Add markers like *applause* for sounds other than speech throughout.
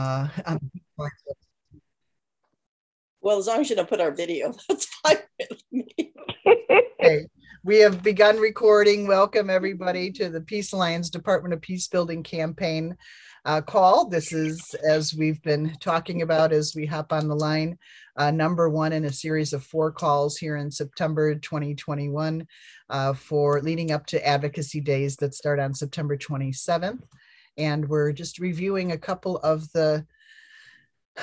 Uh, well, as long as you don't put our video, *laughs* that's fine with me. okay. We have begun recording. Welcome, everybody, to the Peace Alliance Department of Peace Building campaign uh, call. This is, as we've been talking about as we hop on the line, uh, number one in a series of four calls here in September 2021 uh, for leading up to advocacy days that start on September 27th. And we're just reviewing a couple of the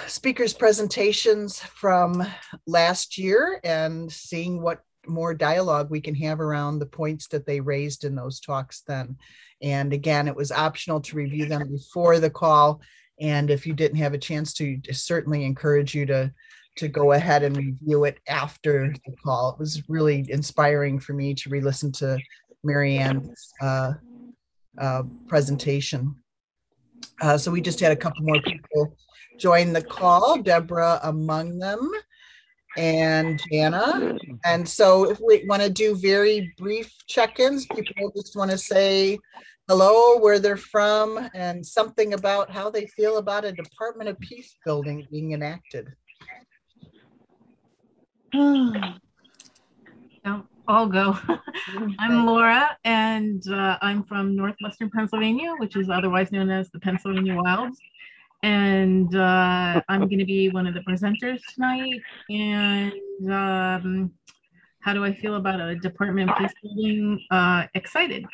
speakers' presentations from last year and seeing what more dialogue we can have around the points that they raised in those talks then. And again, it was optional to review them before the call. And if you didn't have a chance to, certainly encourage you to, to go ahead and review it after the call. It was really inspiring for me to re-listen to Marianne's uh, uh, presentation. Uh, so we just had a couple more people join the call, Deborah among them and Jana. And so if we want to do very brief check-ins, people just want to say hello, where they're from, and something about how they feel about a Department of Peace building being enacted. *sighs* I'll go. *laughs* I'm Laura, and uh, I'm from Northwestern Pennsylvania, which is otherwise known as the Pennsylvania Wilds and uh, I'm going to be one of the presenters tonight. And um, how do I feel about a department peace building? Uh, excited.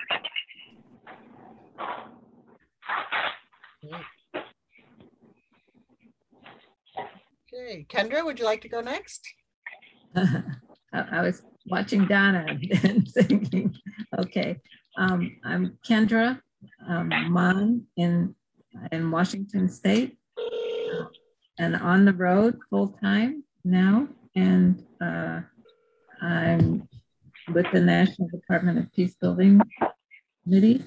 Okay, Kendra, would you like to go next? *laughs* I was watching Donna *laughs* and thinking, okay, um, I'm Kendra um, Mon in in Washington State and on the road full time now. And uh, I'm with the National Department of Peace Building Committee.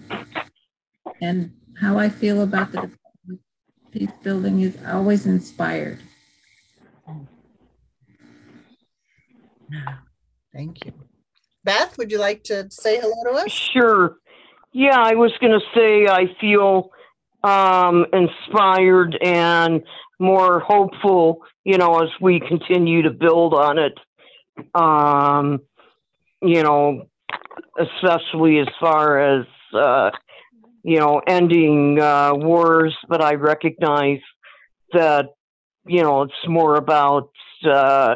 And how I feel about the peace building is always inspired. Thank you. Beth, would you like to say hello to us? Sure. Yeah, I was going to say I feel um, inspired and more hopeful, you know, as we continue to build on it. Um, you know, especially as far as, uh, you know, ending uh, wars, but I recognize that, you know, it's more about, uh,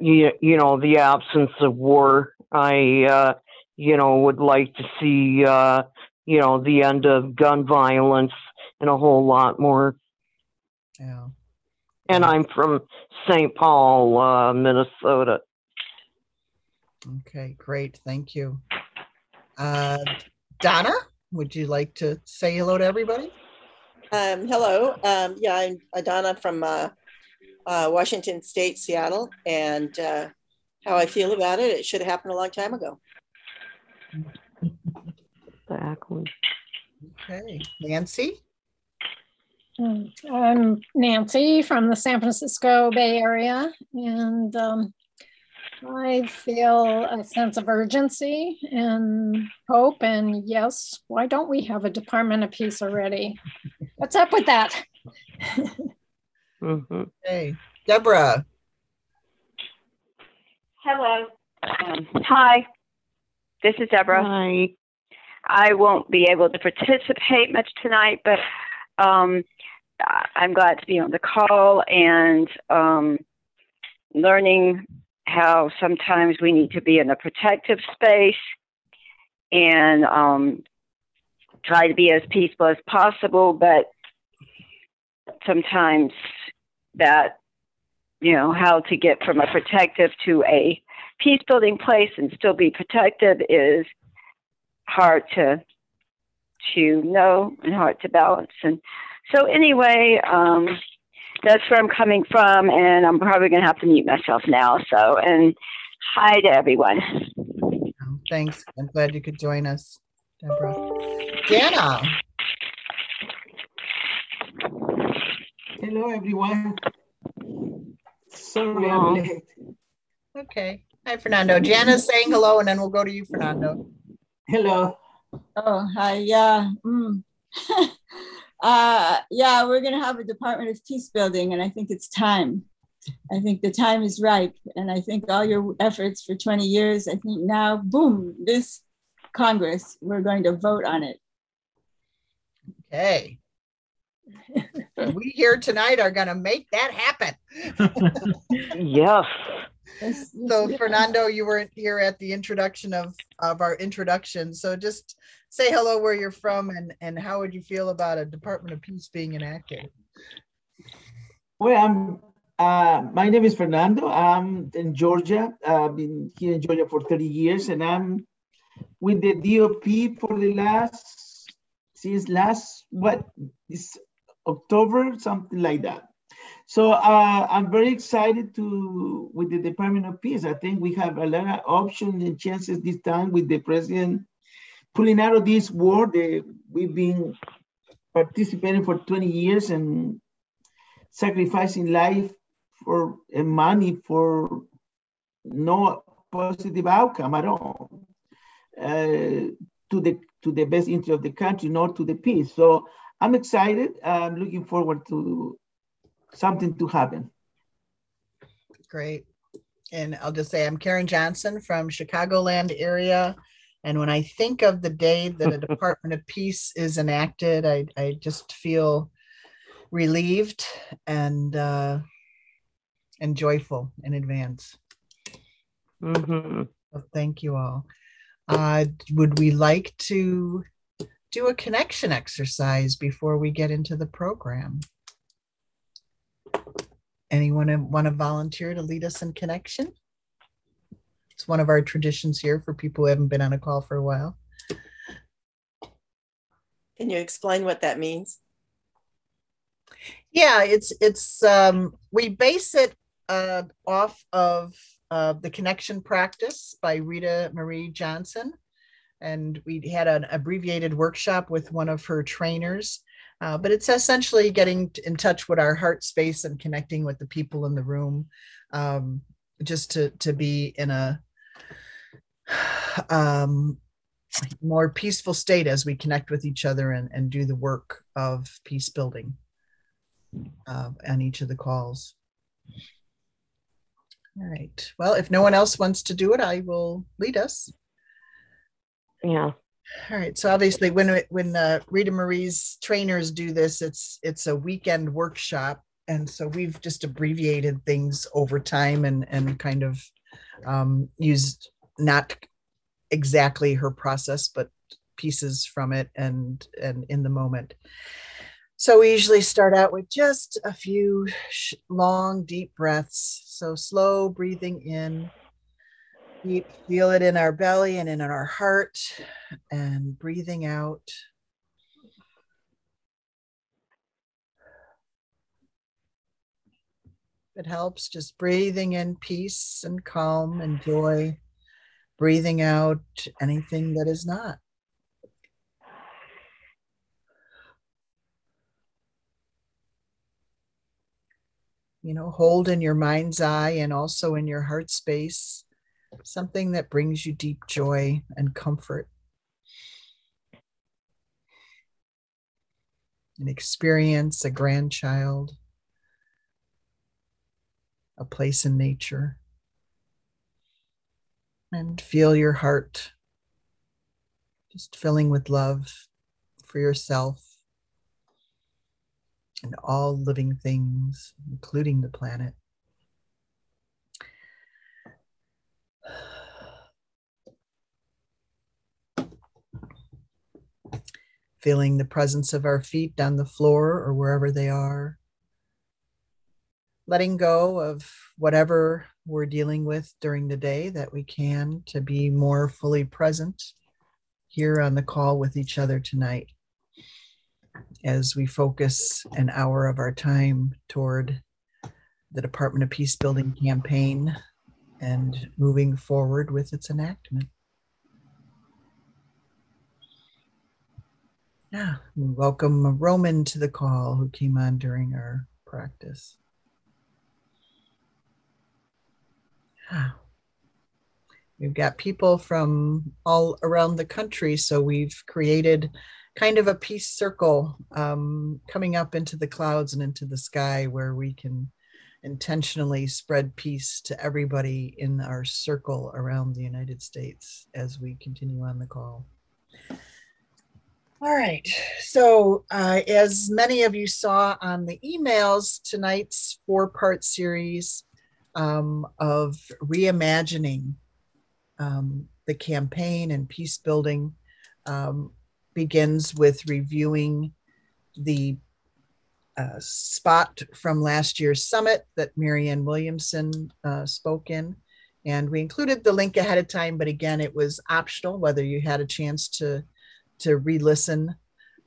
you, you know, the absence of war. I, uh, you know, would like to see, uh, you know, the end of gun violence and a whole lot more. Yeah. And I'm from St. Paul, uh, Minnesota. Okay, great. Thank you. Uh, Donna, would you like to say hello to everybody? Um, hello. Um, yeah, I'm Donna from uh, uh, Washington State, Seattle. And uh, how I feel about it, it should have happened a long time ago. Exactly. Okay, Nancy? Hmm, I'm Nancy from the San Francisco Bay Area, and um, I feel a sense of urgency and hope. And yes, why don't we have a Department of Peace already? What's up with that? *laughs* mm-hmm. Hey, Deborah. Hello. Um, hi. This is Deborah. Hi. I won't be able to participate much tonight, but um, I'm glad to be on the call and um, learning how sometimes we need to be in a protective space and um, try to be as peaceful as possible, but sometimes that, you know, how to get from a protective to a peace building place and still be protective is hard to to know and hard to balance. And so anyway, um, that's where I'm coming from, and I'm probably going to have to mute myself now. So, and hi to everyone. Thanks. I'm glad you could join us, Deborah. Jana. Hello, everyone. Sorry, I'm late. Okay. Hi, Fernando. Jana's saying hello, and then we'll go to you, Fernando. Hello. Oh, hi. Yeah. Mm. *laughs* Uh, yeah, we're going to have a Department of Peace Building, and I think it's time. I think the time is ripe, and I think all your efforts for 20 years, I think now, boom, this Congress, we're going to vote on it. Okay. *laughs* we here tonight are going to make that happen. Yes. *laughs* Yes, yes, So. Fernando, you weren't here at the introduction of, of our introduction. So just say hello where you're from and, and how would you feel about a Department of Peace being enacted? Well, I'm, uh, my name is Fernando. I'm in Georgia. I've been here in Georgia for 30 years and I'm with the DOP for the last, since last, what, this October, something like that. So uh, I'm very excited to, with the Department of Peace. I think we have a lot of options and chances this time with the president pulling out of this war that we've been participating for 20 years and sacrificing life for and money for no positive outcome at all uh, to the to the best interest of the country, not to the peace. So I'm excited. I'm looking forward to something to happen. Great. And I'll just say I'm Karen Johnson from Chicagoland area. And when I think of the day that a *laughs* Department of Peace is enacted, I, I just feel relieved and uh, and joyful in advance. hmm So thank you all. Uh, would we like to do a connection exercise before we get into the program? Anyone want to volunteer to lead us in connection? It's one of our traditions here for people who haven't been on a call for a while. Can you explain what that means? Yeah, it's it's um, we base it uh, off of uh, the connection practice by Rita Marie Johnson, and we had an abbreviated workshop with one of her trainers. Uh, but it's essentially getting in touch with our heart space and connecting with the people in the room, um, just to to be in a *sighs* um, more peaceful state as we connect with each other and, and do the work of peace building uh, on each of the calls. All right. Well, if no one else wants to do it, I will lead us. Yeah. All right. So obviously, when when uh, Rita Marie's trainers do this, it's it's a weekend workshop, and so we've just abbreviated things over time and and kind of um, used not exactly her process, but pieces from it and and in the moment. So we usually start out with just a few sh- long, deep breaths. So slow breathing in. Deep, feel it in our belly and in our heart, and breathing out. It helps just breathing in peace and calm and joy, breathing out anything that is not. you know, hold in your mind's eye and also in your heart space something that brings you deep joy and comfort. An experience, a grandchild, a place in nature. And feel your heart just filling with love for yourself and all living things, including the planet. Feeling the presence of our feet on the floor or wherever they are. Letting go of whatever we're dealing with during the day that we can to be more fully present here on the call with each other tonight as we focus an hour of our time toward the Department of Peace Building campaign and moving forward with its enactment. Yeah, we welcome Roman to the call who came on during our practice. Yeah. We've got people from all around the country, so we've created kind of a peace circle um, coming up into the clouds and into the sky where we can intentionally spread peace to everybody in our circle around the United States as we continue on the call. All right. So, uh, as many of you saw on the emails, tonight's four part series um, of reimagining um, the campaign and peace building um, begins with reviewing the uh, spot from last year's summit that Marianne Williamson uh, spoke in. And we included the link ahead of time, but again, it was optional whether you had a chance to, to re listen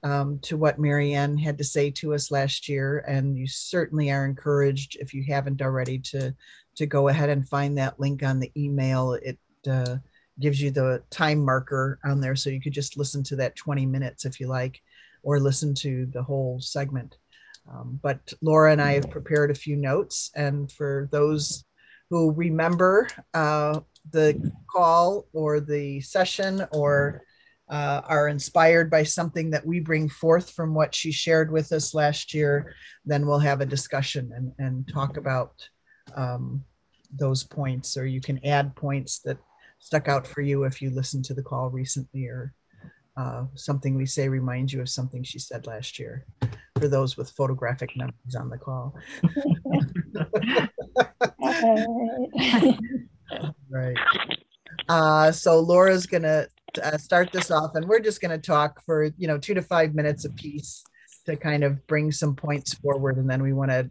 um, to what Marianne had to say to us last year. And you certainly are encouraged, if you haven't already, to, to go ahead and find that link on the email. It uh, gives you the time marker on there so you could just listen to that 20 minutes if you like or listen to the whole segment um, but laura and i have prepared a few notes and for those who remember uh, the call or the session or uh, are inspired by something that we bring forth from what she shared with us last year then we'll have a discussion and, and talk about um, those points or you can add points that stuck out for you if you listened to the call recently or uh, something we say reminds you of something she said last year for those with photographic memories on the call. *laughs* *laughs* right. Uh, so Laura's going to uh, start this off and we're just going to talk for, you know, two to five minutes a piece to kind of bring some points forward. And then we want to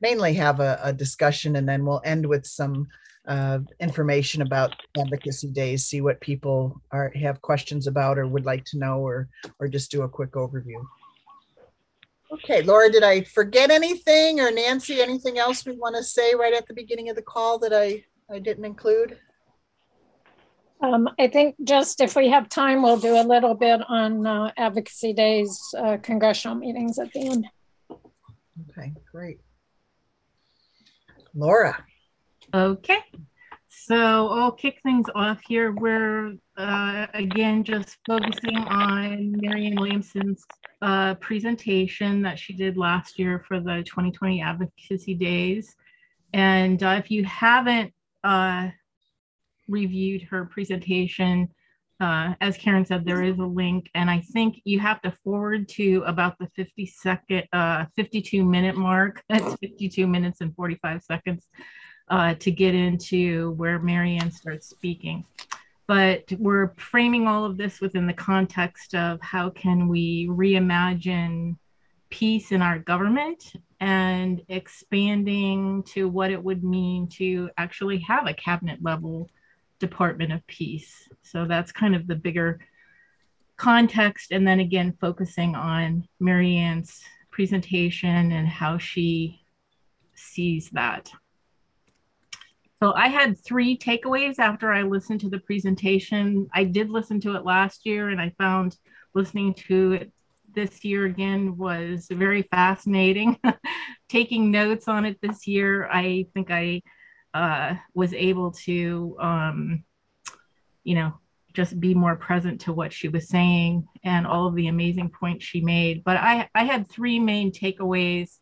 mainly have a, a discussion and then we'll end with some uh, information about advocacy days, see what people are have questions about or would like to know, or or just do a quick overview. Okay, Laura, did I forget anything, or Nancy, anything else we want to say right at the beginning of the call that I I didn't include? Um, I think just if we have time, we'll do a little bit on uh, advocacy days, uh, congressional meetings at the end. Okay, great. Laura. Okay. So I'll kick things off here. We're uh, again just focusing on Marianne Williamson's uh, presentation that she did last year for the 2020 Advocacy Days. And uh, if you haven't uh, reviewed her presentation, uh, as Karen said, there is a link, and I think you have to forward to about the 50 second, uh, 52 minute mark. *laughs* That's 52 minutes and 45 seconds uh, to get into where Marianne starts speaking. But we're framing all of this within the context of how can we reimagine peace in our government and expanding to what it would mean to actually have a cabinet level Department of Peace. So that's kind of the bigger context. And then again, focusing on Marianne's presentation and how she sees that. So I had three takeaways after I listened to the presentation. I did listen to it last year and I found listening to it this year again was very fascinating. *laughs* Taking notes on it this year, I think I uh, was able to, um, you know, just be more present to what she was saying and all of the amazing points she made. But I, I had three main takeaways.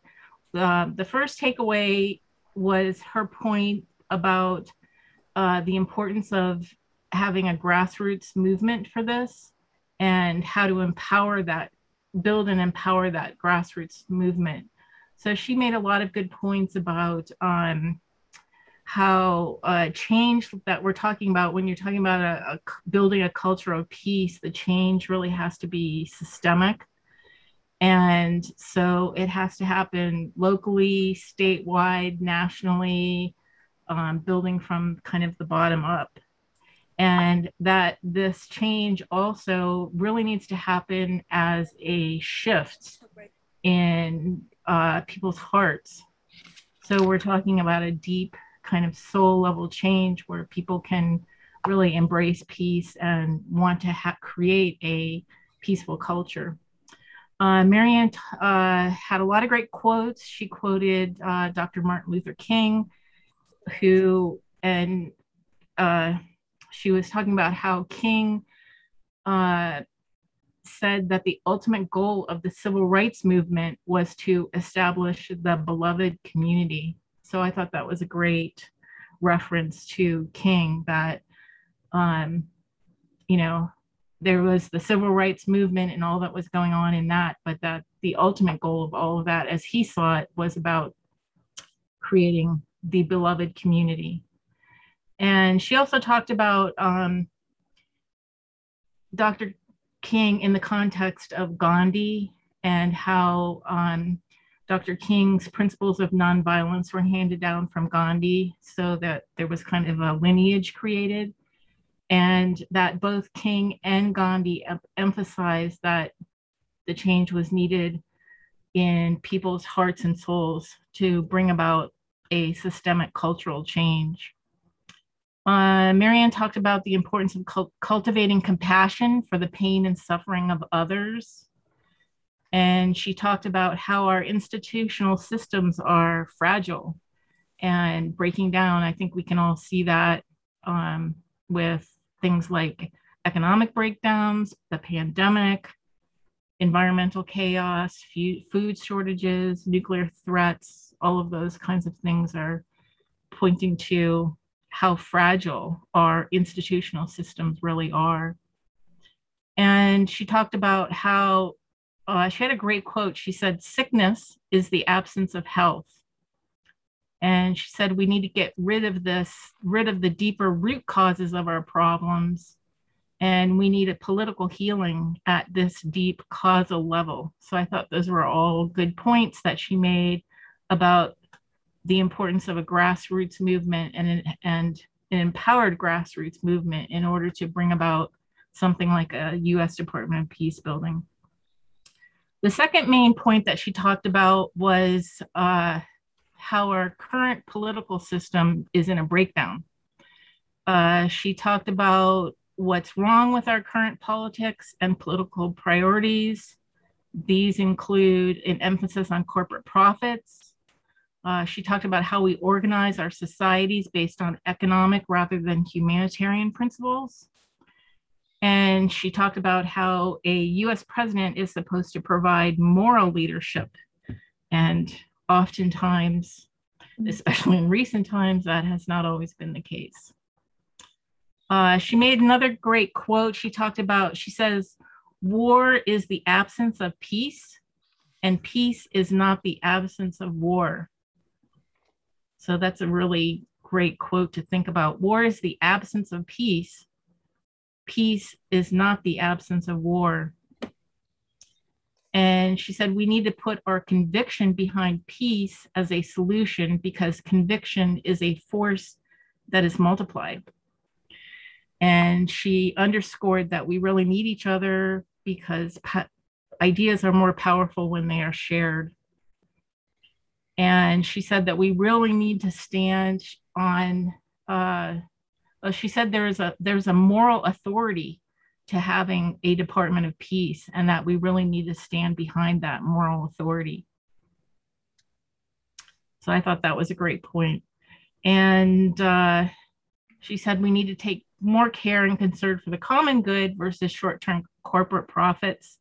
Uh, the first takeaway was her point about uh, the importance of having a grassroots movement for this and how to empower that, build and empower that grassroots movement. So she made a lot of good points about um, how uh, change that we're talking about when you're talking about a, a building a culture of peace, the change really has to be systemic. And so it has to happen locally, statewide, nationally, um, building from kind of the bottom up. And that this change also really needs to happen as a shift in uh, people's hearts. So we're talking about a deep kind of soul level change where people can really embrace peace and want to ha- create a peaceful culture. Uh, Marianne uh, had a lot of great quotes. She quoted uh, Dr. Martin Luther King who and uh, she was talking about how King uh, said that the ultimate goal of the civil rights movement was to establish the beloved community. So I thought that was a great reference to King that, um, you know, there was the civil rights movement and all that was going on in that, but that the ultimate goal of all of that, as he saw it, was about creating the beloved community. And she also talked about um, Dr. King in the context of Gandhi and how um, Dr. King's principles of nonviolence were handed down from Gandhi so that there was kind of a lineage created. And that both King and Gandhi emphasized that the change was needed in people's hearts and souls to bring about a systemic cultural change. Uh, Marianne talked about the importance of cult cultivating compassion for the pain and suffering of others. And she talked about how our institutional systems are fragile and breaking down. I think we can all see that um, with things like economic breakdowns, the pandemic, environmental chaos, food shortages, nuclear threats, all of those kinds of things are pointing to how fragile our institutional systems really are. And she talked about how uh, she had a great quote. She said, Sickness is the absence of health. And she said, We need to get rid of this, rid of the deeper root causes of our problems. And we need a political healing at this deep causal level. So I thought those were all good points that she made about the importance of a grassroots movement and an, and an empowered grassroots movement in order to bring about something like a US Department of Peace building. The second main point that she talked about was uh, how our current political system is in a breakdown. Uh, she talked about what's wrong with our current politics and political priorities. These include an emphasis on corporate profits, uh, she talked about how we organize our societies based on economic rather than humanitarian principles. And she talked about how a US president is supposed to provide moral leadership. And oftentimes, especially in recent times, that has not always been the case. Uh, she made another great quote. She talked about, she says, war is the absence of peace, and peace is not the absence of war. So that's a really great quote to think about. War is the absence of peace. Peace is not the absence of war. And she said, we need to put our conviction behind peace as a solution because conviction is a force that is multiplied. And she underscored that we really need each other because ideas are more powerful when they are shared. And she said that we really need to stand on, uh, she said there's a, there's a moral authority to having a Department of Peace and that we really need to stand behind that moral authority. So I thought that was a great point. And uh, she said we need to take more care and concern for the common good versus short term corporate profits.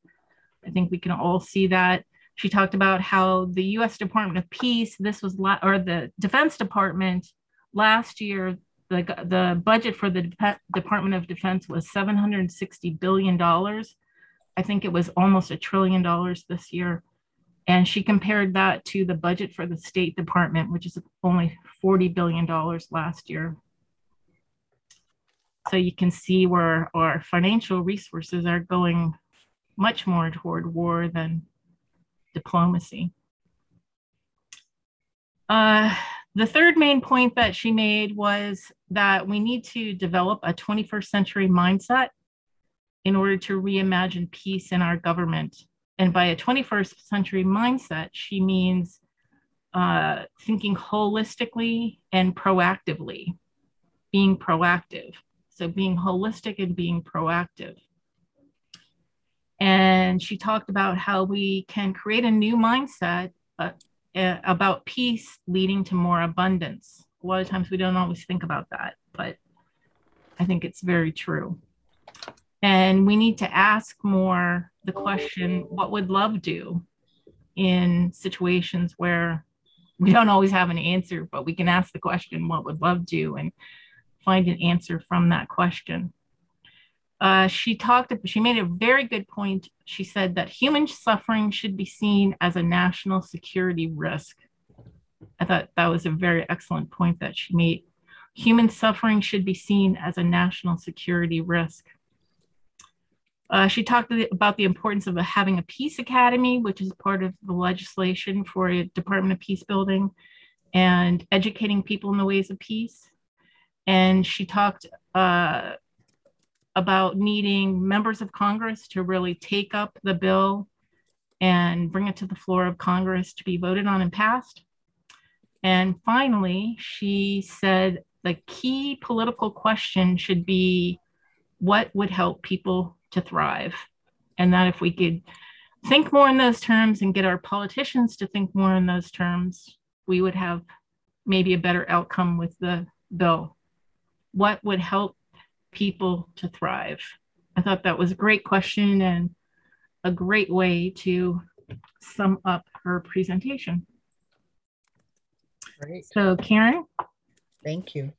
I think we can all see that. She talked about how the US Department of Peace, this was, la- or the Defense Department last year, the, the budget for the De- Department of Defense was $760 billion. I think it was almost a trillion dollars this year. And she compared that to the budget for the State Department, which is only $40 billion last year. So you can see where our financial resources are going much more toward war than diplomacy. Uh, the third main point that she made was that we need to develop a 21st century mindset in order to reimagine peace in our government. And by a 21st century mindset, she means uh, thinking holistically and proactively, being proactive. So being holistic and being proactive. And she talked about how we can create a new mindset uh, about peace leading to more abundance. A lot of times we don't always think about that, but I think it's very true. And we need to ask more the question what would love do in situations where we don't always have an answer, but we can ask the question what would love do and find an answer from that question. Uh, she talked, she made a very good point. She said that human suffering should be seen as a national security risk. I thought that was a very excellent point that she made. Human suffering should be seen as a national security risk. Uh, she talked about the importance of having a peace academy, which is part of the legislation for a Department of Peace Building, and educating people in the ways of peace. And she talked uh, about needing members of Congress to really take up the bill and bring it to the floor of Congress to be voted on and passed. And finally, she said the key political question should be what would help people to thrive. And that if we could think more in those terms and get our politicians to think more in those terms, we would have maybe a better outcome with the bill. What would help people to thrive? I thought that was a great question and a great way to sum up her presentation. Great. So, Karen? Thank you.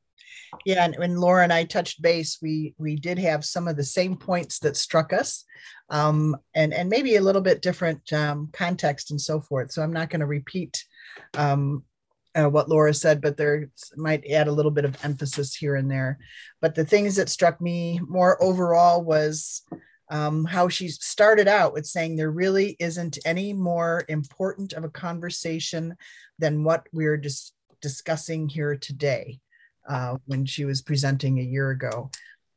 Yeah, and when Laura and I touched base, we we did have some of the same points that struck us, um, and and maybe a little bit different um, context and so forth. So I'm not going to repeat um, uh, what Laura said, but there might add a little bit of emphasis here and there. But the things that struck me more overall was um, how she started out with saying there really isn't any more important of a conversation than what we're just discussing here today uh, when she was presenting a year ago.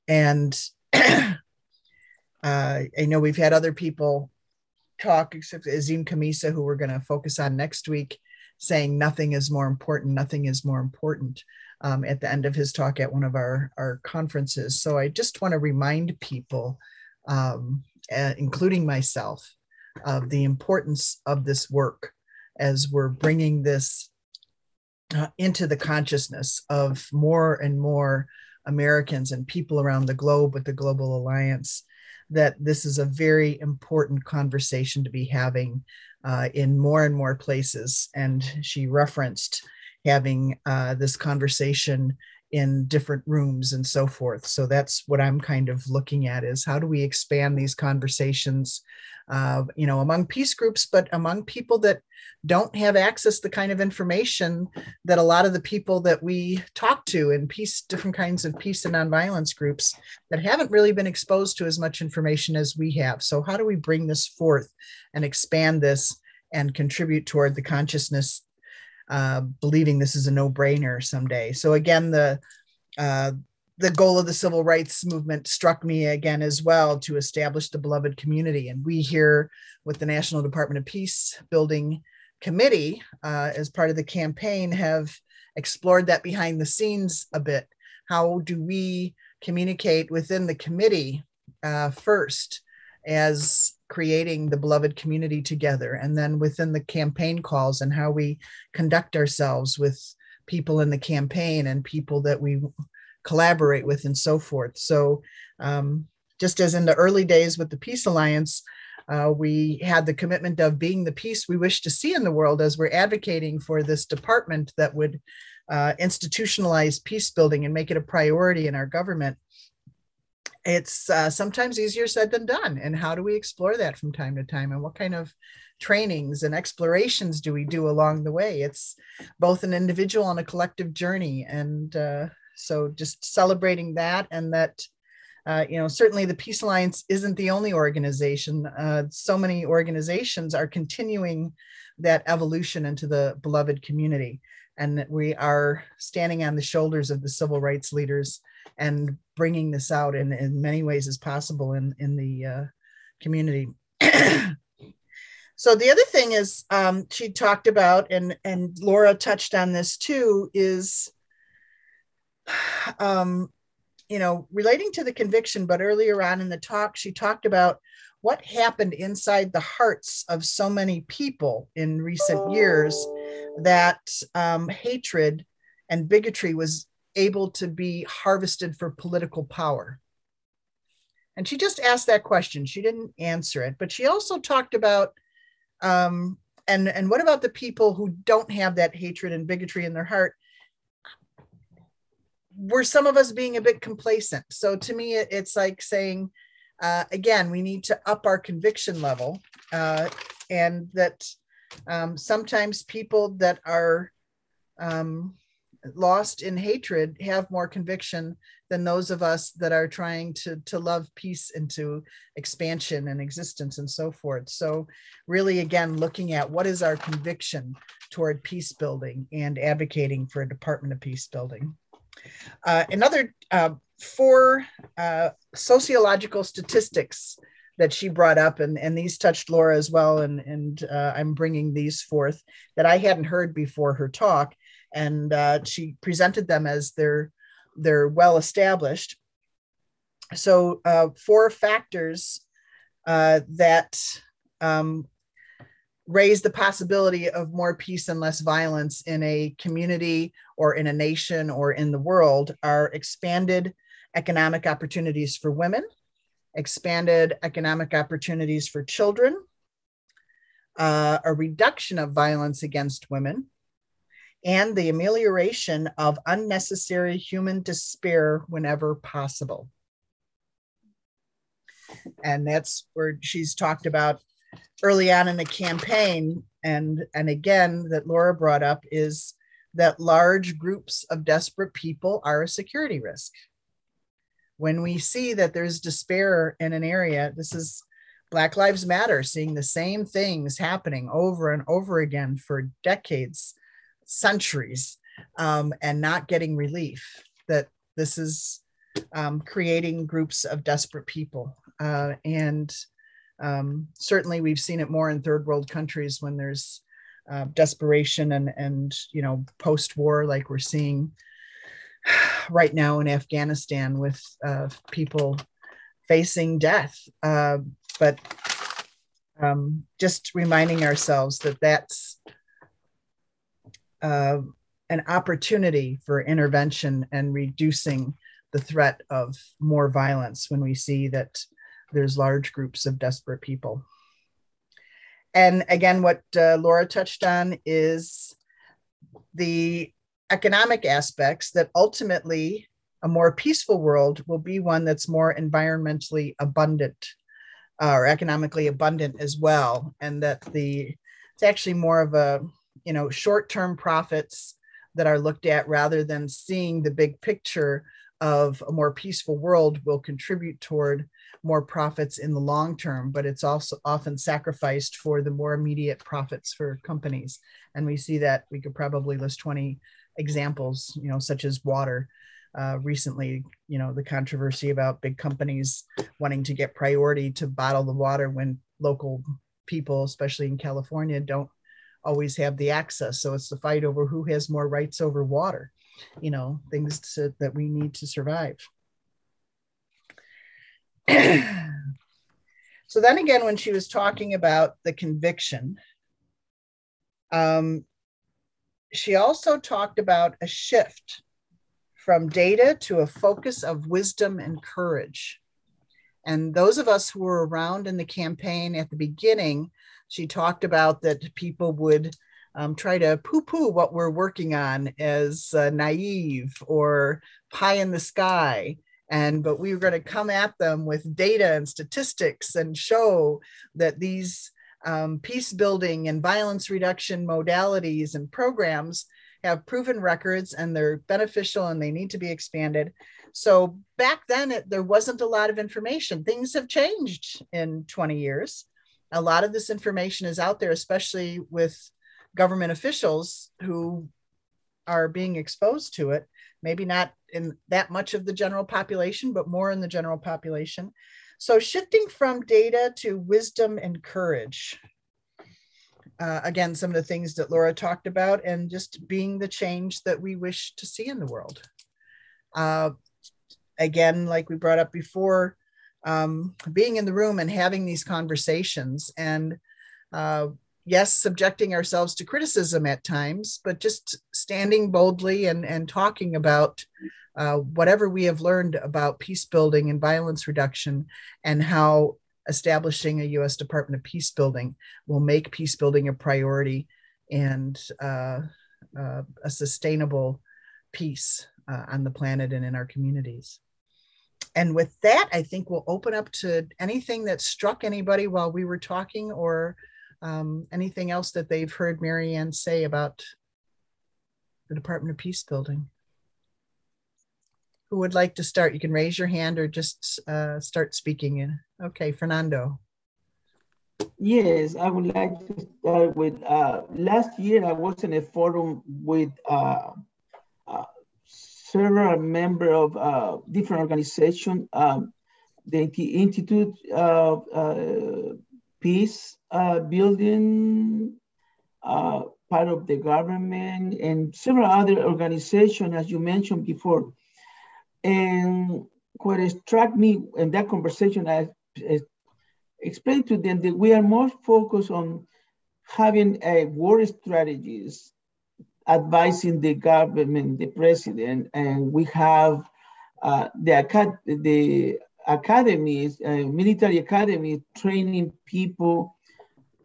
And *clears throat* uh, I know we've had other people talk, except Azim Khamisa, who we're going to focus on next week, saying nothing is more important, nothing is more important um, at the end of his talk at one of our, our conferences. So I just want to remind people, um, uh, including myself, of the importance of this work as we're bringing this uh, into the consciousness of more and more Americans and people around the globe with the Global Alliance that this is a very important conversation to be having uh, in more and more places. And she referenced having uh, this conversation in different rooms and so forth. So that's what I'm kind of looking at is how do we expand these conversations, uh, you know, among peace groups, but among people that don't have access to the kind of information that a lot of the people that we talk to in peace, different kinds of peace and nonviolence groups that haven't really been exposed to as much information as we have. So how do we bring this forth and expand this and contribute toward the consciousness uh, believing this is a no-brainer someday. So again, the uh, the goal of the civil rights movement struck me again as well to establish the beloved community. And we here with the National Department of Peace Building Committee, uh, as part of the campaign, have explored that behind the scenes a bit. How do we communicate within the committee uh, first as creating the beloved community together. And then within the campaign calls and how we conduct ourselves with people in the campaign and people that we collaborate with and so forth. So um, just as in the early days with the peace alliance uh, we had the commitment of being the peace we wish to see in the world as we're advocating for this department that would uh, institutionalize peace building and make it a priority in our government it's uh, sometimes easier said than done. And how do we explore that from time to time? And what kind of trainings and explorations do we do along the way? It's both an individual and a collective journey. And uh, so just celebrating that and that. Uh, you know, certainly the Peace Alliance isn't the only organization. Uh, so many organizations are continuing that evolution into the beloved community. And we are standing on the shoulders of the civil rights leaders and bringing this out in, in many ways as possible in, in the uh, community. *clears throat* so the other thing is um, she talked about, and, and Laura touched on this too, is, *sighs* um, you know, relating to the conviction, but earlier on in the talk, she talked about what happened inside the hearts of so many people in recent years that um, hatred and bigotry was able to be harvested for political power. And she just asked that question. She didn't answer it, but she also talked about um, and and what about the people who don't have that hatred and bigotry in their heart? Were some of us being a bit complacent? So to me, it, it's like saying, uh, again, we need to up our conviction level, uh, and that um, sometimes people that are um, lost in hatred have more conviction than those of us that are trying to to love peace into expansion and existence and so forth so really again looking at what is our conviction toward peace building and advocating for a department of peace building uh, another uh, four uh, sociological statistics that she brought up, and, and these touched Laura as well. And, and uh, I'm bringing these forth that I hadn't heard before her talk and uh, she presented them as they're they're well established. So uh, four factors uh, that um, raise the possibility of more peace and less violence in a community or in a nation or in the world are expanded economic opportunities for women, expanded economic opportunities for children, uh, a reduction of violence against women, and the amelioration of unnecessary human despair whenever possible. And that's where she's talked about early on in the campaign. And, and again, that Laura brought up is that large groups of desperate people are a security risk. When we see that there's despair in an area, this is Black Lives Matter, seeing the same things happening over and over again for decades centuries um, and not getting relief, that this is um, creating groups of desperate people. Uh, and um, certainly we've seen it more in third world countries when there's uh, desperation and, and, you know, post-war, like we're seeing *sighs* right now in Afghanistan with uh, people facing death. Uh, but um, just reminding ourselves that that's uh, an opportunity for intervention and reducing the threat of more violence when we see that there's large groups of desperate people. And again, what uh, Laura touched on is the economic aspects that ultimately a more peaceful world will be one that's more environmentally abundant uh, or economically abundant as well. And that the it's actually more of a you know short-term profits that are looked at rather than seeing the big picture of a more peaceful world will contribute toward more profits in the long term, but it's also often sacrificed for the more immediate profits for companies. And we see that we could probably list 20 examples, you know, such as water. Uh, recently, you know, the controversy about big companies wanting to get priority to bottle the water when local people, especially in California, don't always have the access. So it's the fight over who has more rights over water, you know, things to, that we need to survive. *clears throat* so then again, when she was talking about the conviction, um, she also talked about a shift from data to a focus of wisdom and courage. And those of us who were around in the campaign at the beginning she talked about that people would um, try to poo poo what we're working on as uh, naive or pie in the sky. And but we were going to come at them with data and statistics and show that these um, peace building and violence reduction modalities and programs have proven records and they're beneficial and they need to be expanded. So back then, it, there wasn't a lot of information. Things have changed in 20 years a lot of this information is out there, especially with government officials who are being exposed to it. Maybe not in that much of the general population, but more in the general population. So, shifting from data to wisdom and courage. Uh, again, some of the things that Laura talked about, and just being the change that we wish to see in the world. Uh, again, like we brought up before, um, being in the room and having these conversations and uh, yes, subjecting ourselves to criticism at times, but just standing boldly and, and talking about uh, whatever we have learned about peace building and violence reduction and how establishing a U.S. Department of Peace Building will make peace building a priority and uh, uh, a sustainable peace uh, on the planet and in our communities. And with that, I think we'll open up to anything that struck anybody while we were talking or um, anything else that they've heard Marianne say about the Department of Peace Building. Who would like to start? You can raise your hand or just uh, start speaking. In. Okay, Fernando. Yes, I would like to start with uh, last year I was in a forum with uh, several members of uh, different organizations, um, the Institute of uh, Peace uh, Building, uh, part of the government, and several other organizations, as you mentioned before. And what struck me in that conversation, I, I explained to them that we are more focused on having a war strategies advising the government, the president, and we have uh, the, the academies, uh, military academies, training people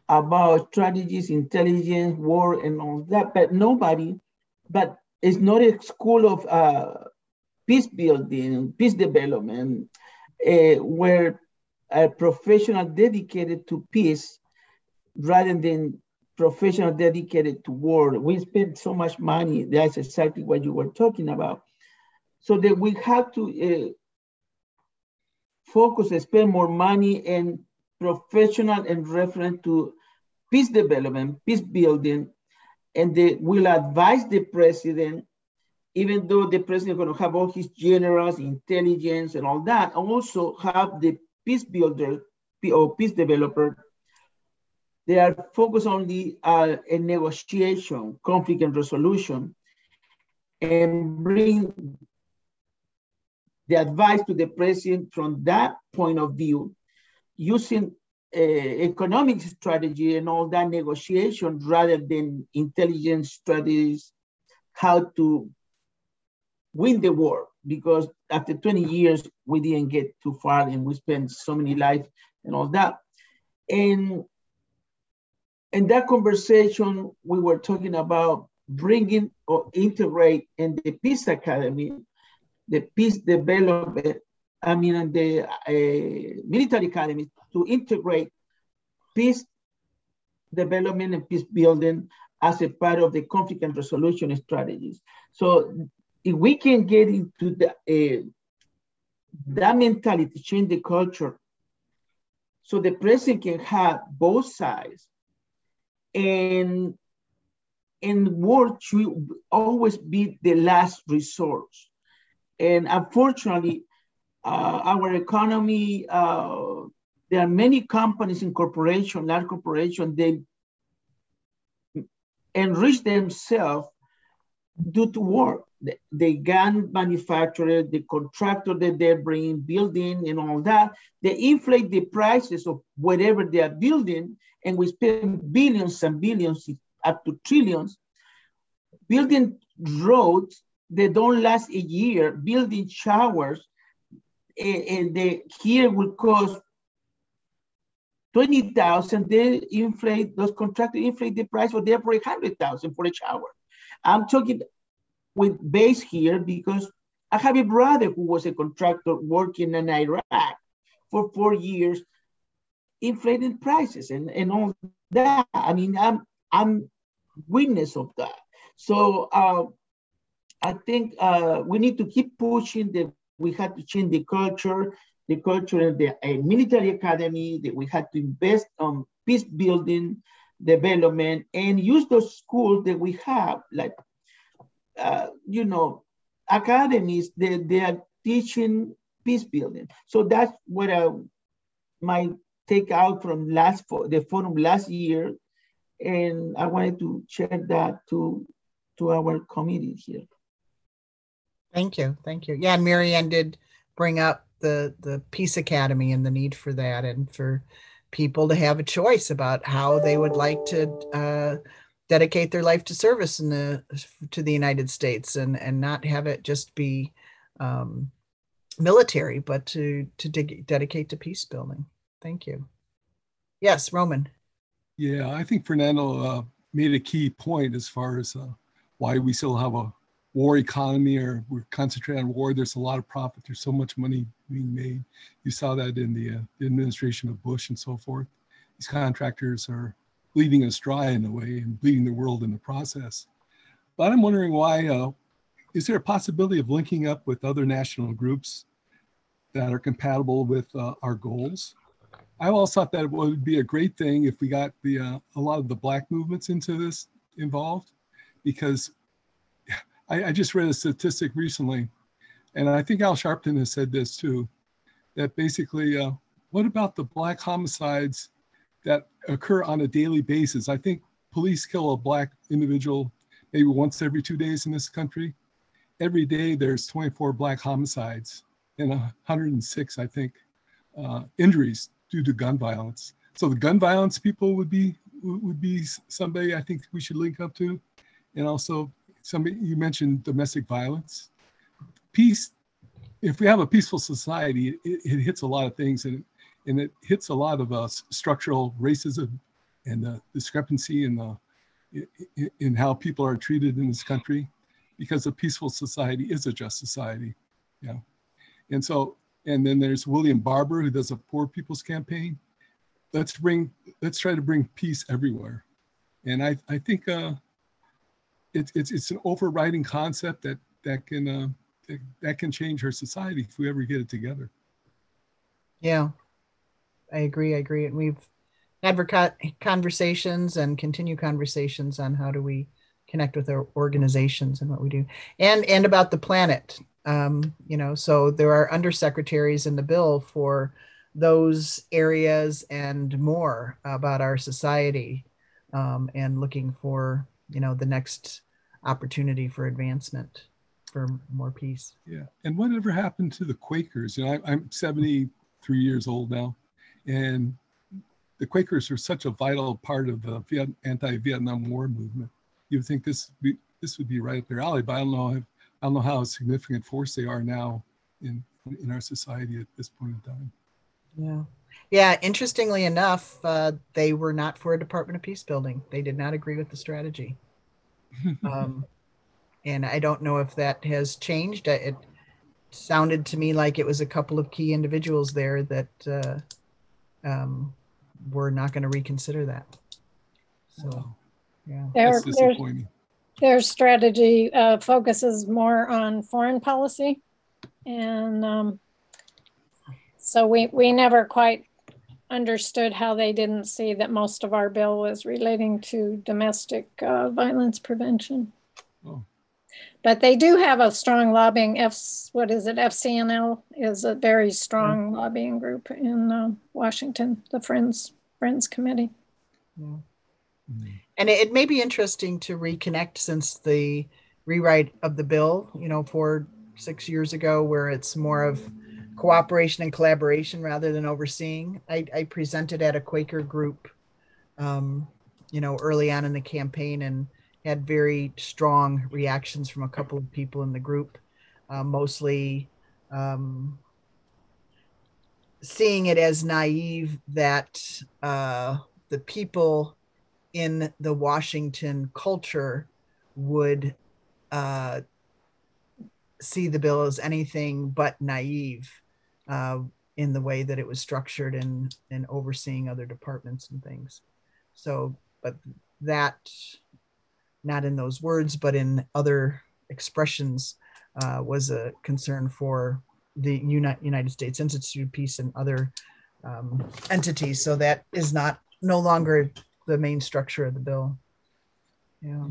about strategies, intelligence, war, and all that. But nobody, but it's not a school of uh, peace building, peace development, uh, where a professional dedicated to peace rather than professional dedicated to war. We spend so much money. That's exactly what you were talking about. So that we have to uh, focus and spend more money and professional and reference to peace development, peace building, and they will advise the president, even though the president is going to have all his generals, intelligence, and all that, also have the peace builder or peace developer they are focused on the uh, negotiation, conflict and resolution, and bring the advice to the president from that point of view, using uh, economic strategy and all that negotiation rather than intelligence strategies, how to win the war. Because after 20 years, we didn't get too far and we spent so many lives and all that. And in that conversation, we were talking about bringing or integrate in the Peace Academy, the peace development, I mean, the uh, military academy to integrate peace development and peace building as a part of the conflict and resolution strategies. So if we can get into the, uh, that mentality, change the culture, so the president can have both sides and and war should always be the last resort. And unfortunately, uh, our economy, uh, there are many companies and corporations, large corporations, they enrich themselves due to war. The, the gun manufacturer, the contractor that they're bringing, building and all that, they inflate the prices of whatever they are building and we spend billions and billions, up to trillions, building roads that don't last a year, building showers, and, and here will cost 20,000, they inflate, those contractors inflate the price for for 100,000 for a shower. I'm talking with base here because I have a brother who was a contractor working in Iraq for four years inflating prices and, and all that. I mean, I'm I'm witness of that. So uh, I think uh, we need to keep pushing that we had to change the culture, the culture in the uh, military academy, that we had to invest on peace building, development, and use those schools that we have, like, uh, you know, academies that they are teaching peace building. So that's what I, my take out from last for the forum last year, and I wanted to share that to to our committee here. Thank you, thank you. Yeah, Marianne did bring up the the Peace Academy and the need for that, and for people to have a choice about how they would like to uh, dedicate their life to service in the to the United States and and not have it just be um, military, but to to de- dedicate to peace building. Thank you. Yes, Roman. Yeah, I think Fernando uh, made a key point as far as uh, why we still have a war economy or we're concentrated on war. There's a lot of profit. There's so much money being made. You saw that in the, uh, the administration of Bush and so forth. These contractors are bleeding us dry in a way and bleeding the world in the process. But I'm wondering why, uh, is there a possibility of linking up with other national groups that are compatible with uh, our goals? I always thought that it would be a great thing if we got the uh, a lot of the black movements into this involved, because I, I just read a statistic recently, and I think Al Sharpton has said this too, that basically, uh, what about the black homicides that occur on a daily basis? I think police kill a black individual maybe once every two days in this country. Every day there's 24 black homicides and 106, I think, uh, injuries due to gun violence. So the gun violence people would be would be somebody I think we should link up to, and also somebody you mentioned domestic violence. Peace. If we have a peaceful society, it, it hits a lot of things, and and it hits a lot of uh, structural racism and the discrepancy in the in, how people are treated in this country, because a peaceful society is a just society. Yeah, and so and then there's William Barber who does a poor people's campaign. Let's bring, let's try to bring peace everywhere. And I, I think uh, it, it's, it's an overriding concept that, that can, uh, that, that can change our society if we ever get it together. Yeah, I agree. I agree. And we've had conversations and continue conversations on how do we connect with our organizations and what we do and and about the planet um, you know, so there are undersecretaries in the bill for those areas and more about our society um, and looking for, you know, the next opportunity for advancement for more peace. Yeah. And whatever happened to the Quakers? You know, I, I'm 73 years old now, and the Quakers are such a vital part of the Viet, anti-Vietnam War movement. You would think this be, this would be right up their alley, but I don't know if I don't know how significant force they are now in in our society at this point in time. Yeah. Yeah, interestingly enough, uh, they were not for a Department of Peace building. They did not agree with the strategy. *laughs* um, and I don't know if that has changed. It sounded to me like it was a couple of key individuals there that uh, um, were not going to reconsider that. So, yeah, there, that's disappointing their strategy uh, focuses more on foreign policy. And um, so we, we never quite understood how they didn't see that most of our bill was relating to domestic uh, violence prevention. But they do have a strong lobbying, F, what is it, FCNL is a very strong yeah. lobbying group in uh, Washington, the Friends, Friends Committee. Yeah. Mm-hmm and it, it, may be interesting to reconnect since the rewrite of the bill, you know, four, six years ago, where it's more of cooperation and collaboration rather than overseeing. I, I presented at a Quaker group, um, you know, early on in the campaign and had very strong reactions from a couple of people in the group, uh, mostly um, seeing it as naive that uh, the people in the Washington culture would uh, see the bill as anything but naive uh, in the way that it was structured and and overseeing other departments and things. So, but that, not in those words, but in other expressions, uh, was a concern for the Uni- United States Institute of Peace and other um, entities. So that is not no longer the main structure of the bill. Yeah.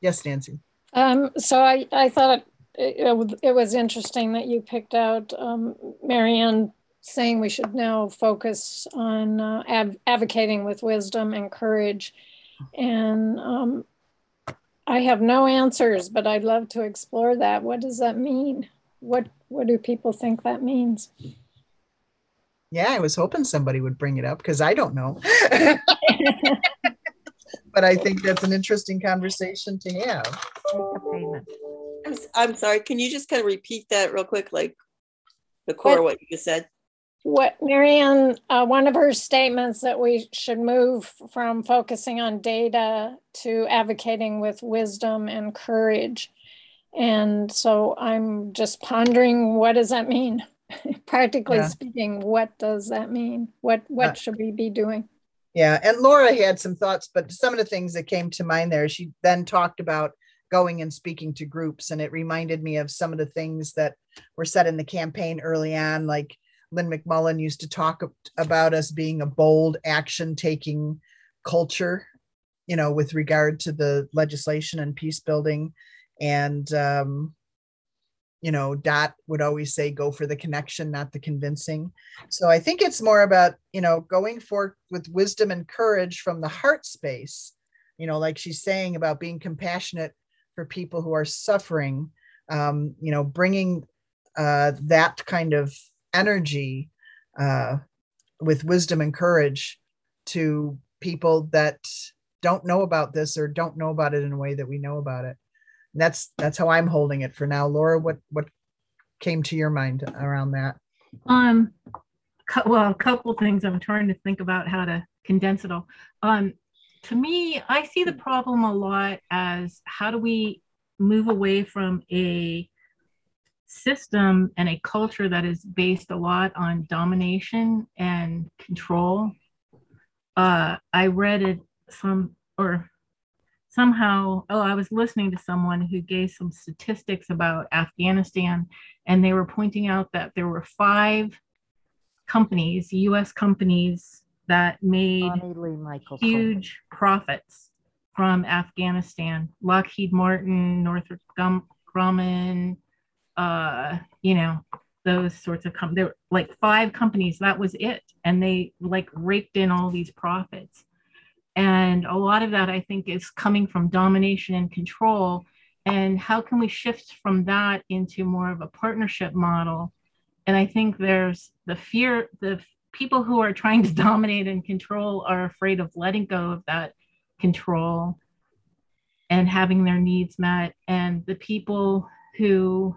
Yes, Nancy. Um, so I, I thought it, it, was interesting that you picked out um, Marianne saying we should now focus on uh, ad- advocating with wisdom and courage. And um, I have no answers, but I'd love to explore that. What does that mean? What what do people think that means? Yeah, I was hoping somebody would bring it up because I don't know. *laughs* but I think that's an interesting conversation to have. I'm, s- I'm sorry, can you just kind of repeat that real quick, like the core of what you just said? What Marianne, uh, one of her statements that we should move from focusing on data to advocating with wisdom and courage. And so I'm just pondering, what does that mean? *laughs* Practically Yeah. speaking, what does that mean? What Uh, what should we be doing? Yeah, and Laura had some thoughts, but some of the things that came to mind there, she then talked about going and speaking to groups, and it reminded me of some of the things that were said in the campaign early on, like Lynn McMullen used to talk about us being a bold action-taking culture, you know, with regard to the legislation and peace building, and um, you know, Dot would always say, "Go for the connection, not the convincing." So I think it's more about, you know, going forth with wisdom and courage from the heart space, you know, like she's saying about being compassionate for people who are suffering, um, you know, bringing uh, that kind of energy uh, with wisdom and courage to people that don't know about this or don't know about it in a way that we know about it. And that's that's how I'm holding it for now. Laura, what what came to your mind around that? Um, well, a couple things. I'm trying to think about how to condense it all. Um, to me, I see the problem a lot as how do we move away from a system and a culture that is based a lot on domination and control. Uh, I read it some or somehow, oh, I was listening to someone who gave some statistics about Afghanistan, and they were pointing out that there were five companies, US companies, that made Bonnie Lee Michelson. huge profits from Afghanistan. Lockheed Martin, Northrop Grumman, uh, you know, those sorts of companies. There were like five companies, that was it. And they like raked in all these profits. And a lot of that, I think, is coming from domination and control. And how can we shift from that into more of a partnership model? And I think there's the fear, the people who are trying to *laughs* dominate and control are afraid of letting go of that control and having their needs met. And the people who,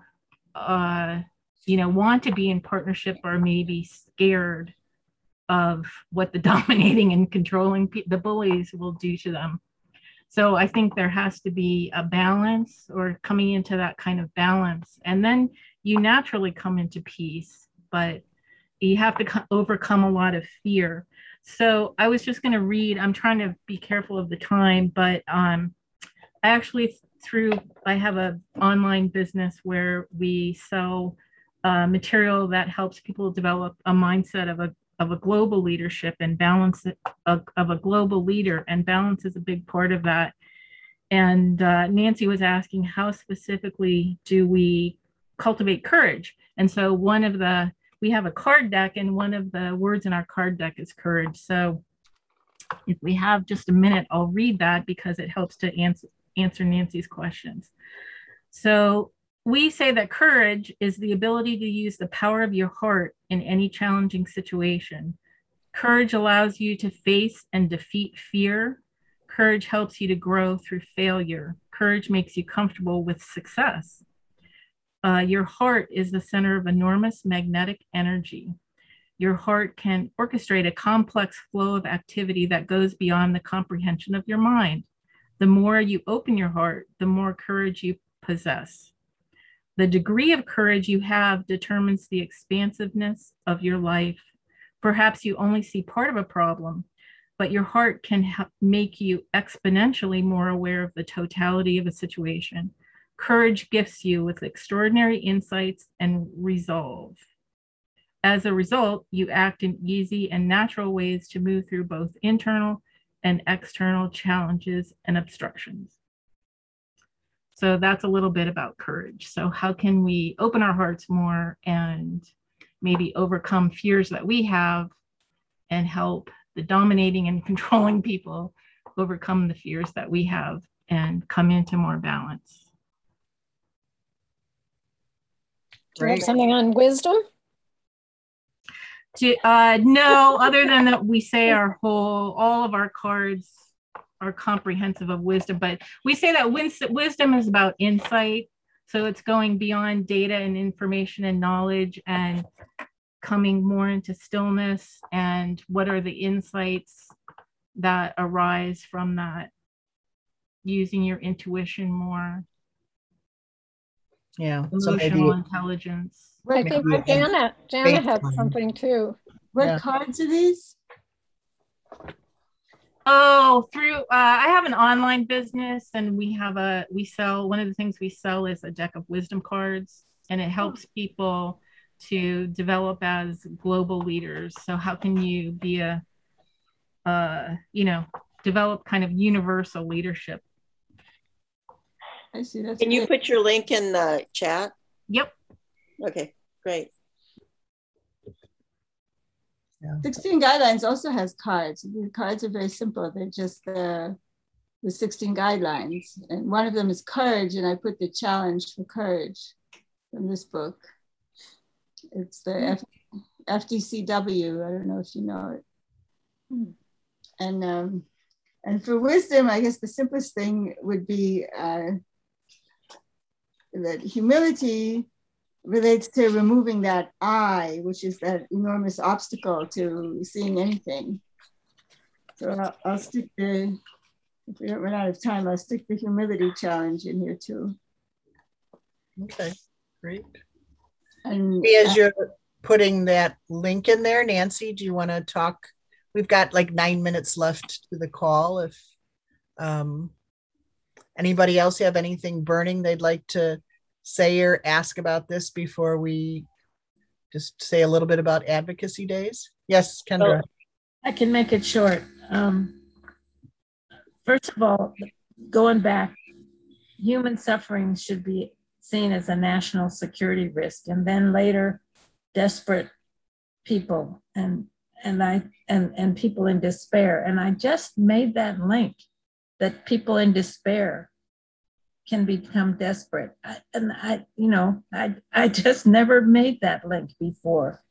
uh, you know, want to be in partnership or maybe scared of what the *laughs* dominating and controlling pe- the bullies will do to them. So I think there has to be a balance or coming into that kind of balance. And then you naturally come into peace, but you have to co- overcome a lot of fear. So I was just going to read, I'm trying to be careful of the time, but um, I actually through, I have a online business where we sell uh, material that helps people develop a mindset of a of a global leadership and balance of, of a global leader and balance is a big part of that. And uh, nancy was asking how specifically do we cultivate courage? And so one of the we have a card deck and one of the words in our card deck is courage. So if we have just a minute i'll read that because it helps to answer answer nancy's questions so we say that courage is the ability to use the power of your heart in any challenging situation. Courage allows you to face and defeat fear. Courage helps you to grow through failure. Courage makes you comfortable with success. Uh, your heart is the center of enormous magnetic energy. Your heart can orchestrate a complex flow of activity that goes beyond the comprehension of your mind. The more you open your heart, the more courage you possess. The degree of courage you have determines the expansiveness of your life. Perhaps you only see part of a problem, but your heart can ha- make you exponentially more aware of the totality of a situation. Courage gifts you with extraordinary insights and resolve. As a result, you act in easy and natural ways to move through both internal and external challenges and obstructions. So that's a little bit about courage. So, how can we open our hearts more and maybe overcome fears that we have and help the dominating and *laughs* controlling people overcome the fears that we have and come into more balance? Do you have something on wisdom? Do, uh, no, other than that, we say our whole, all of our cards are comprehensive of wisdom, but we say that wins- wisdom is about insight. So it's going beyond data and information and knowledge and coming more into stillness and what are the insights that arise from that using your intuition more Yeah. So maybe, emotional intelligence I think Jana, a Janet, Janet had something too. What Yeah. cards are these? oh through uh, i have an online business and we have a we sell one of the things we sell is a deck of wisdom cards and it helps people to develop as global leaders so how can you be a uh, you know develop kind of universal leadership I see. That's Can you put your link in the chat? yep Okay, great. 16 guidelines also has cards. The cards are very simple. They're just the, the 16 guidelines. And one of them is courage, and I put the challenge for courage from this book. It's the F, FDCW. I don't know if you know it. And um, and for wisdom, I guess the simplest thing would be uh, that humility relates to removing that I, which is that enormous obstacle to seeing anything. So I'll, I'll stick the, if we don't run out of time, I'll stick the humility challenge in here too. okay, great. And As you're putting that link in there, Nancy, do you want to talk? We've got like nine minutes left to the call. If um, anybody else have anything burning they'd like to say or ask about this before we just say a little bit about advocacy days? Yes, Kendra. I can make it short. Um, first of all, going back, human suffering should be seen as a national security risk, and then later, desperate people and and I and and people in despair. And I just made that link that people in despair can become desperate. I, and I, you know, I I just *laughs* never made that link before.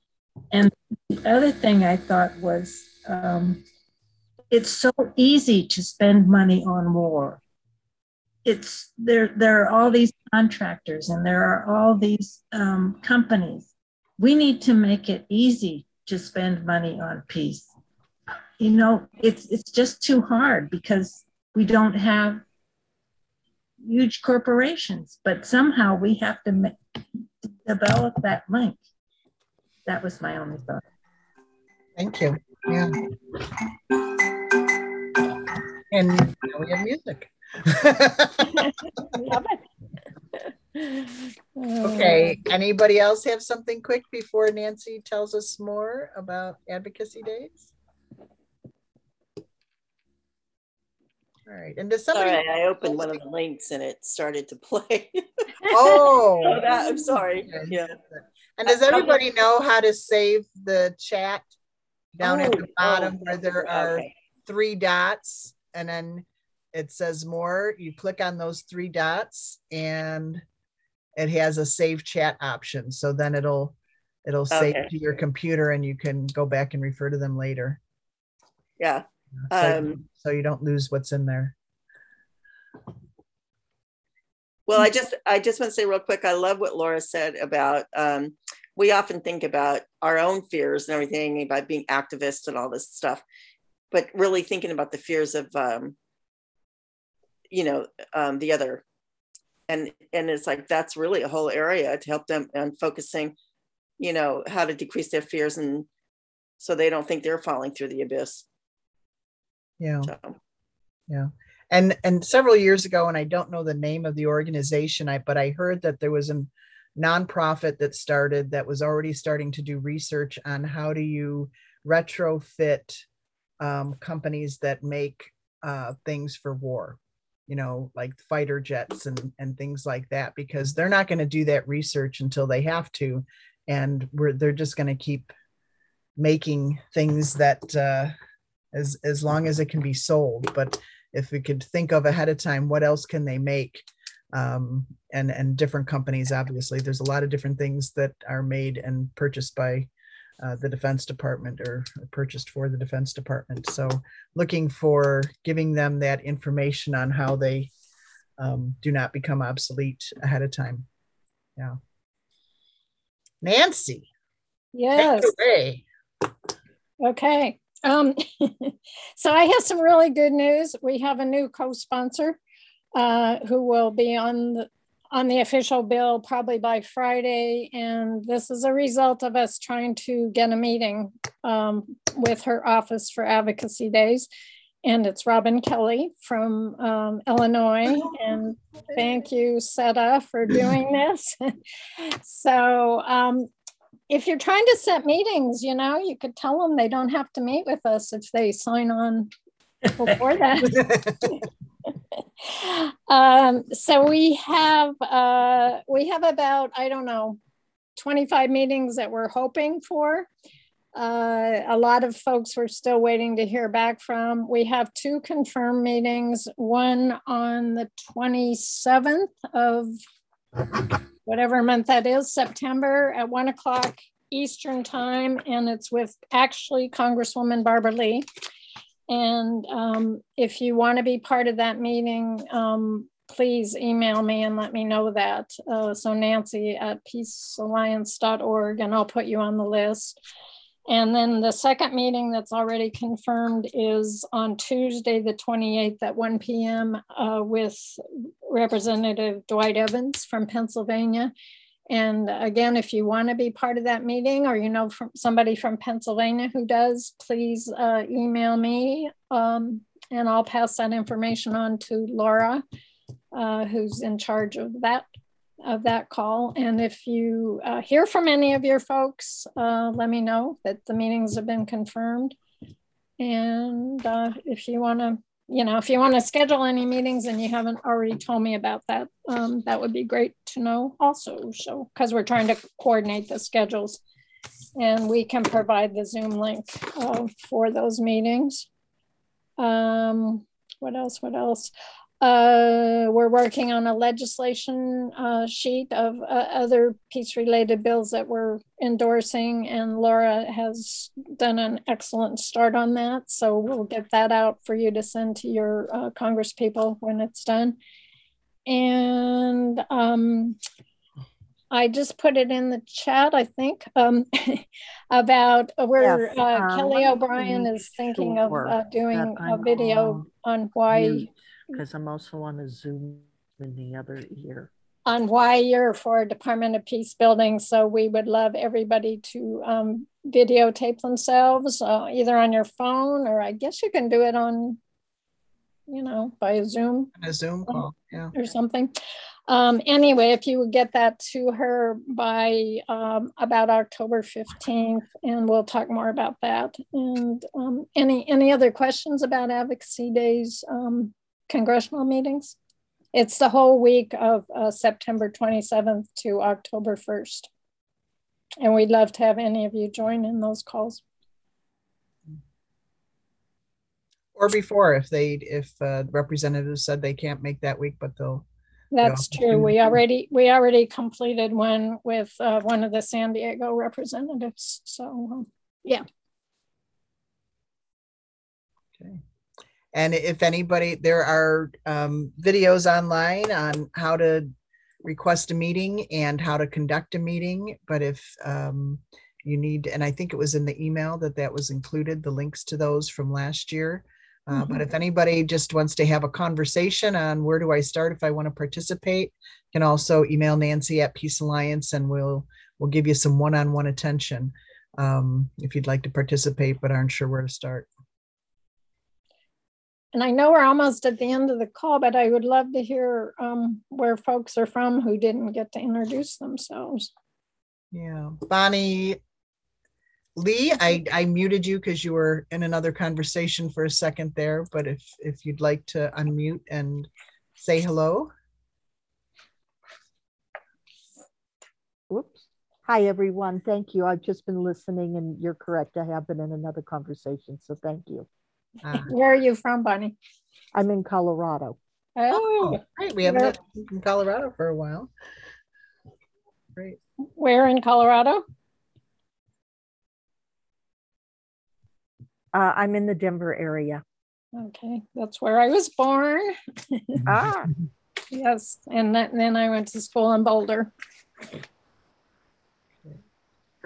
And the other thing I thought was um, it's so easy to spend money on war. It's there. There are all these contractors, and there are all these um, companies. We need to make it easy to spend money on peace. You know, it's it's just too hard because we don't have huge corporations, but somehow we have to ma- develop that link. That was my only thought. Thank you. Yeah. And now we have music. *laughs* Love it. Okay, anybody else have something quick before Nancy tells us more about advocacy days? All right, and does somebody? Sorry, I opened one of the links and it started to play. Oh. *laughs* Oh, that- I'm sorry. Uh, okay. Yeah. And does everybody know how to save the chat down at Oh, the bottom oh, where there are okay. three dots and then it says more? You click on those three dots and it has a save chat option. So then it'll it'll save Okay. to your computer and you can go back and refer to them later. Yeah. So, Um, so you don't lose what's in there. Well, I just I just want to say real quick, I love what Laura said about um, we often think about our own fears and everything about being activists and all this stuff, but really thinking about the fears of um, you know um, the other, and and it's like that's really a whole area to help them and focusing, you know, how to decrease their fears and so they don't think they're falling through the abyss. Yeah. So. Yeah. And and several years ago, and I don't know the name of the organization, I but I heard that there was a nonprofit that started that was already starting to do research on how do you retrofit um, companies that make uh, things for war, you know, like fighter jets and and things like that, because they're not going to do that research until they have to, and we're they're just going to keep making things that uh, as as long as it can be sold, but if we could think of ahead of time what else can they make um, and and different companies obviously there's a lot of different things that are made and purchased by uh, the Defense Department or purchased for the Defense Department. So looking for giving them that information on how they um, do not become obsolete ahead of time. Yeah. Nancy. Yes. Take it away. Okay. Um, *laughs* so I have some really good news. We have a new co-sponsor uh, who will be on the on the official bill probably by Friday. And this is a result of us trying to get a meeting um, with her Office for Advocacy Days. And it's Robin Kelly from um, Illinois. And thank you, SETA, for doing this. *laughs* so um, if you're trying to set meetings, you know, you could tell them they don't have to meet with us if they sign on before *laughs* that. um, so we have uh, we have about I don't know 25 meetings that we're hoping for. Uh, a lot of folks we're still waiting to hear back from. We have two confirmed meetings, one on the 27th of whatever month that is, September at one o'clock Eastern time, and it's with actually Congresswoman Barbara Lee. And um, if you want to be part of that meeting, um, please email me and let me know that. Uh, so Nancy at peacealliance.org, and I'll put you on the list. And then the second meeting that's already confirmed is on Tuesday, the 28th at 1 p.m. Uh, with Representative Dwight Evans from Pennsylvania. And again, if you want to be part of that meeting or you know from somebody from Pennsylvania who does, please uh, email me um, and I'll pass that information on to Laura, uh, who's in charge of that of that call. And if you uh, hear from any of your folks, uh, let me know that the meetings have been confirmed. And uh, if you want to you know, if you want to schedule any meetings and you haven't already told me about that, um, that would be great to know also. So, because we're trying to coordinate the schedules and we can provide the Zoom link uh, for those meetings. Um, what else? What else? Uh, we're working on a legislation uh, sheet of uh, other peace related bills that we're endorsing, and Laura has done an excellent start on that. So we'll get that out for you to send to your uh, Congress people when it's done. And um, I just put it in the chat, I think, um, *laughs* about where Yes, uh, um, Kelly O'Brien is thinking of sure uh, doing a video on why Because I'm also on a Zoom in the other ear. on why you're for Department of Peace building. So we would love everybody to um, videotape themselves uh, either on your phone or I guess you can do it on, you know, by Zoom A Zoom call. Yeah. or something. Um, anyway, if you would get that to her by um, about October 15th, and we'll talk more about that. And um, any any other questions about Advocacy Days um, congressional meetings? It's the whole week of uh, September 27th to October 1st. And we'd love to have any of you join in those calls. Or before, if they, if uh, representatives said they can't make that week, but they'll. That's Yeah. true. We already we already completed one with uh, one of the San Diego representatives. So um, yeah. And if anybody, there are um, videos online on how to request a meeting and how to conduct a meeting. But if um, you need, and I think it was in the email that that was included, the links to those from last year. Uh, But if anybody just wants to have a conversation on where do I start if I want to participate, can also email Nancy at Peace Alliance and we'll we'll give you some one-on-one attention um, if you'd like to participate but aren't sure where to start. And I know we're almost at the end of the call, but I would love to hear um, where folks are from who didn't get to introduce themselves. Yeah, Bonnie Lee, I, I muted you because you were in another conversation for a second there, but if, if you'd like to unmute and say hello. Whoops. Hi, everyone. Thank you. I've just been listening and you're correct. I have been in another conversation. So thank you. Uh, Where are you from, Bonnie? I'm in Colorado. Oh, Great, we haven't Where- had you Colorado for a while. Great. where in Colorado? Uh, I'm in the Denver area. Okay, that's where I was born. Ah, *laughs* Yes, and then and then I went to school in Boulder.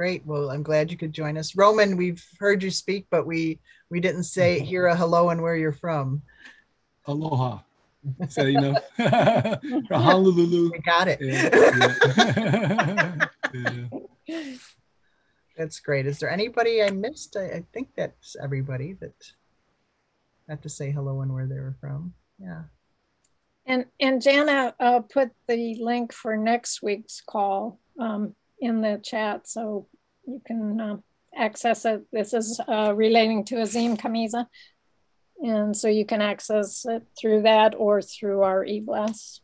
Great. Well, I'm glad you could join us. Roman, we've heard you speak, but we we didn't say *laughs* hear a hello and where you're from. Aloha. Is that enough? From Honolulu. We got it. Yeah, yeah. *laughs* Yeah. That's great. Is there anybody I missed? I, I think that's everybody that had to say hello and where they were from. Yeah. And and Jana uh, put the link for next week's call um, in the chat, so you can uh, access it. This is uh, relating to Azim Khamisa, and so you can access it through that or through our e-blast.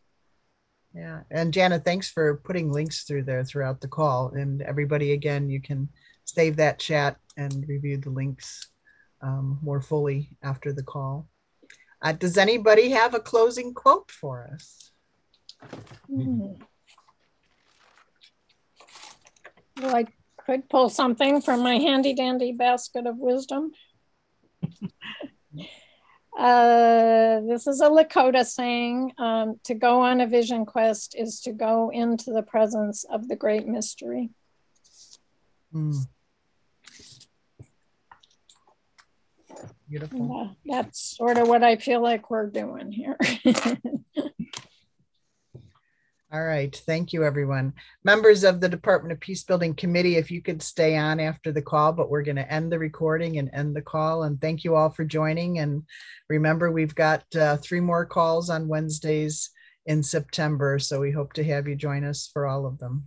Yeah. And Jana, thanks for putting links through there throughout the call. And everybody, again, you can save that chat and review the links um, more fully after the call. Uh, does anybody have a closing quote for us? Hmm. Well, I could pull something from my handy dandy basket of wisdom. *laughs* Uh, this is a Lakota saying um, to go on a vision quest is to go into the presence of the great mystery. Hmm. Beautiful. Uh, that's sort of what I feel like we're doing here. *laughs* All right. Thank you, everyone. Members of the Department of Peace Building Committee, if you could stay on after the call, but we're going to end the recording and end the call. And thank you all for joining. And remember, we've got uh, three more calls on Wednesdays in September. So we hope to have you join us for all of them.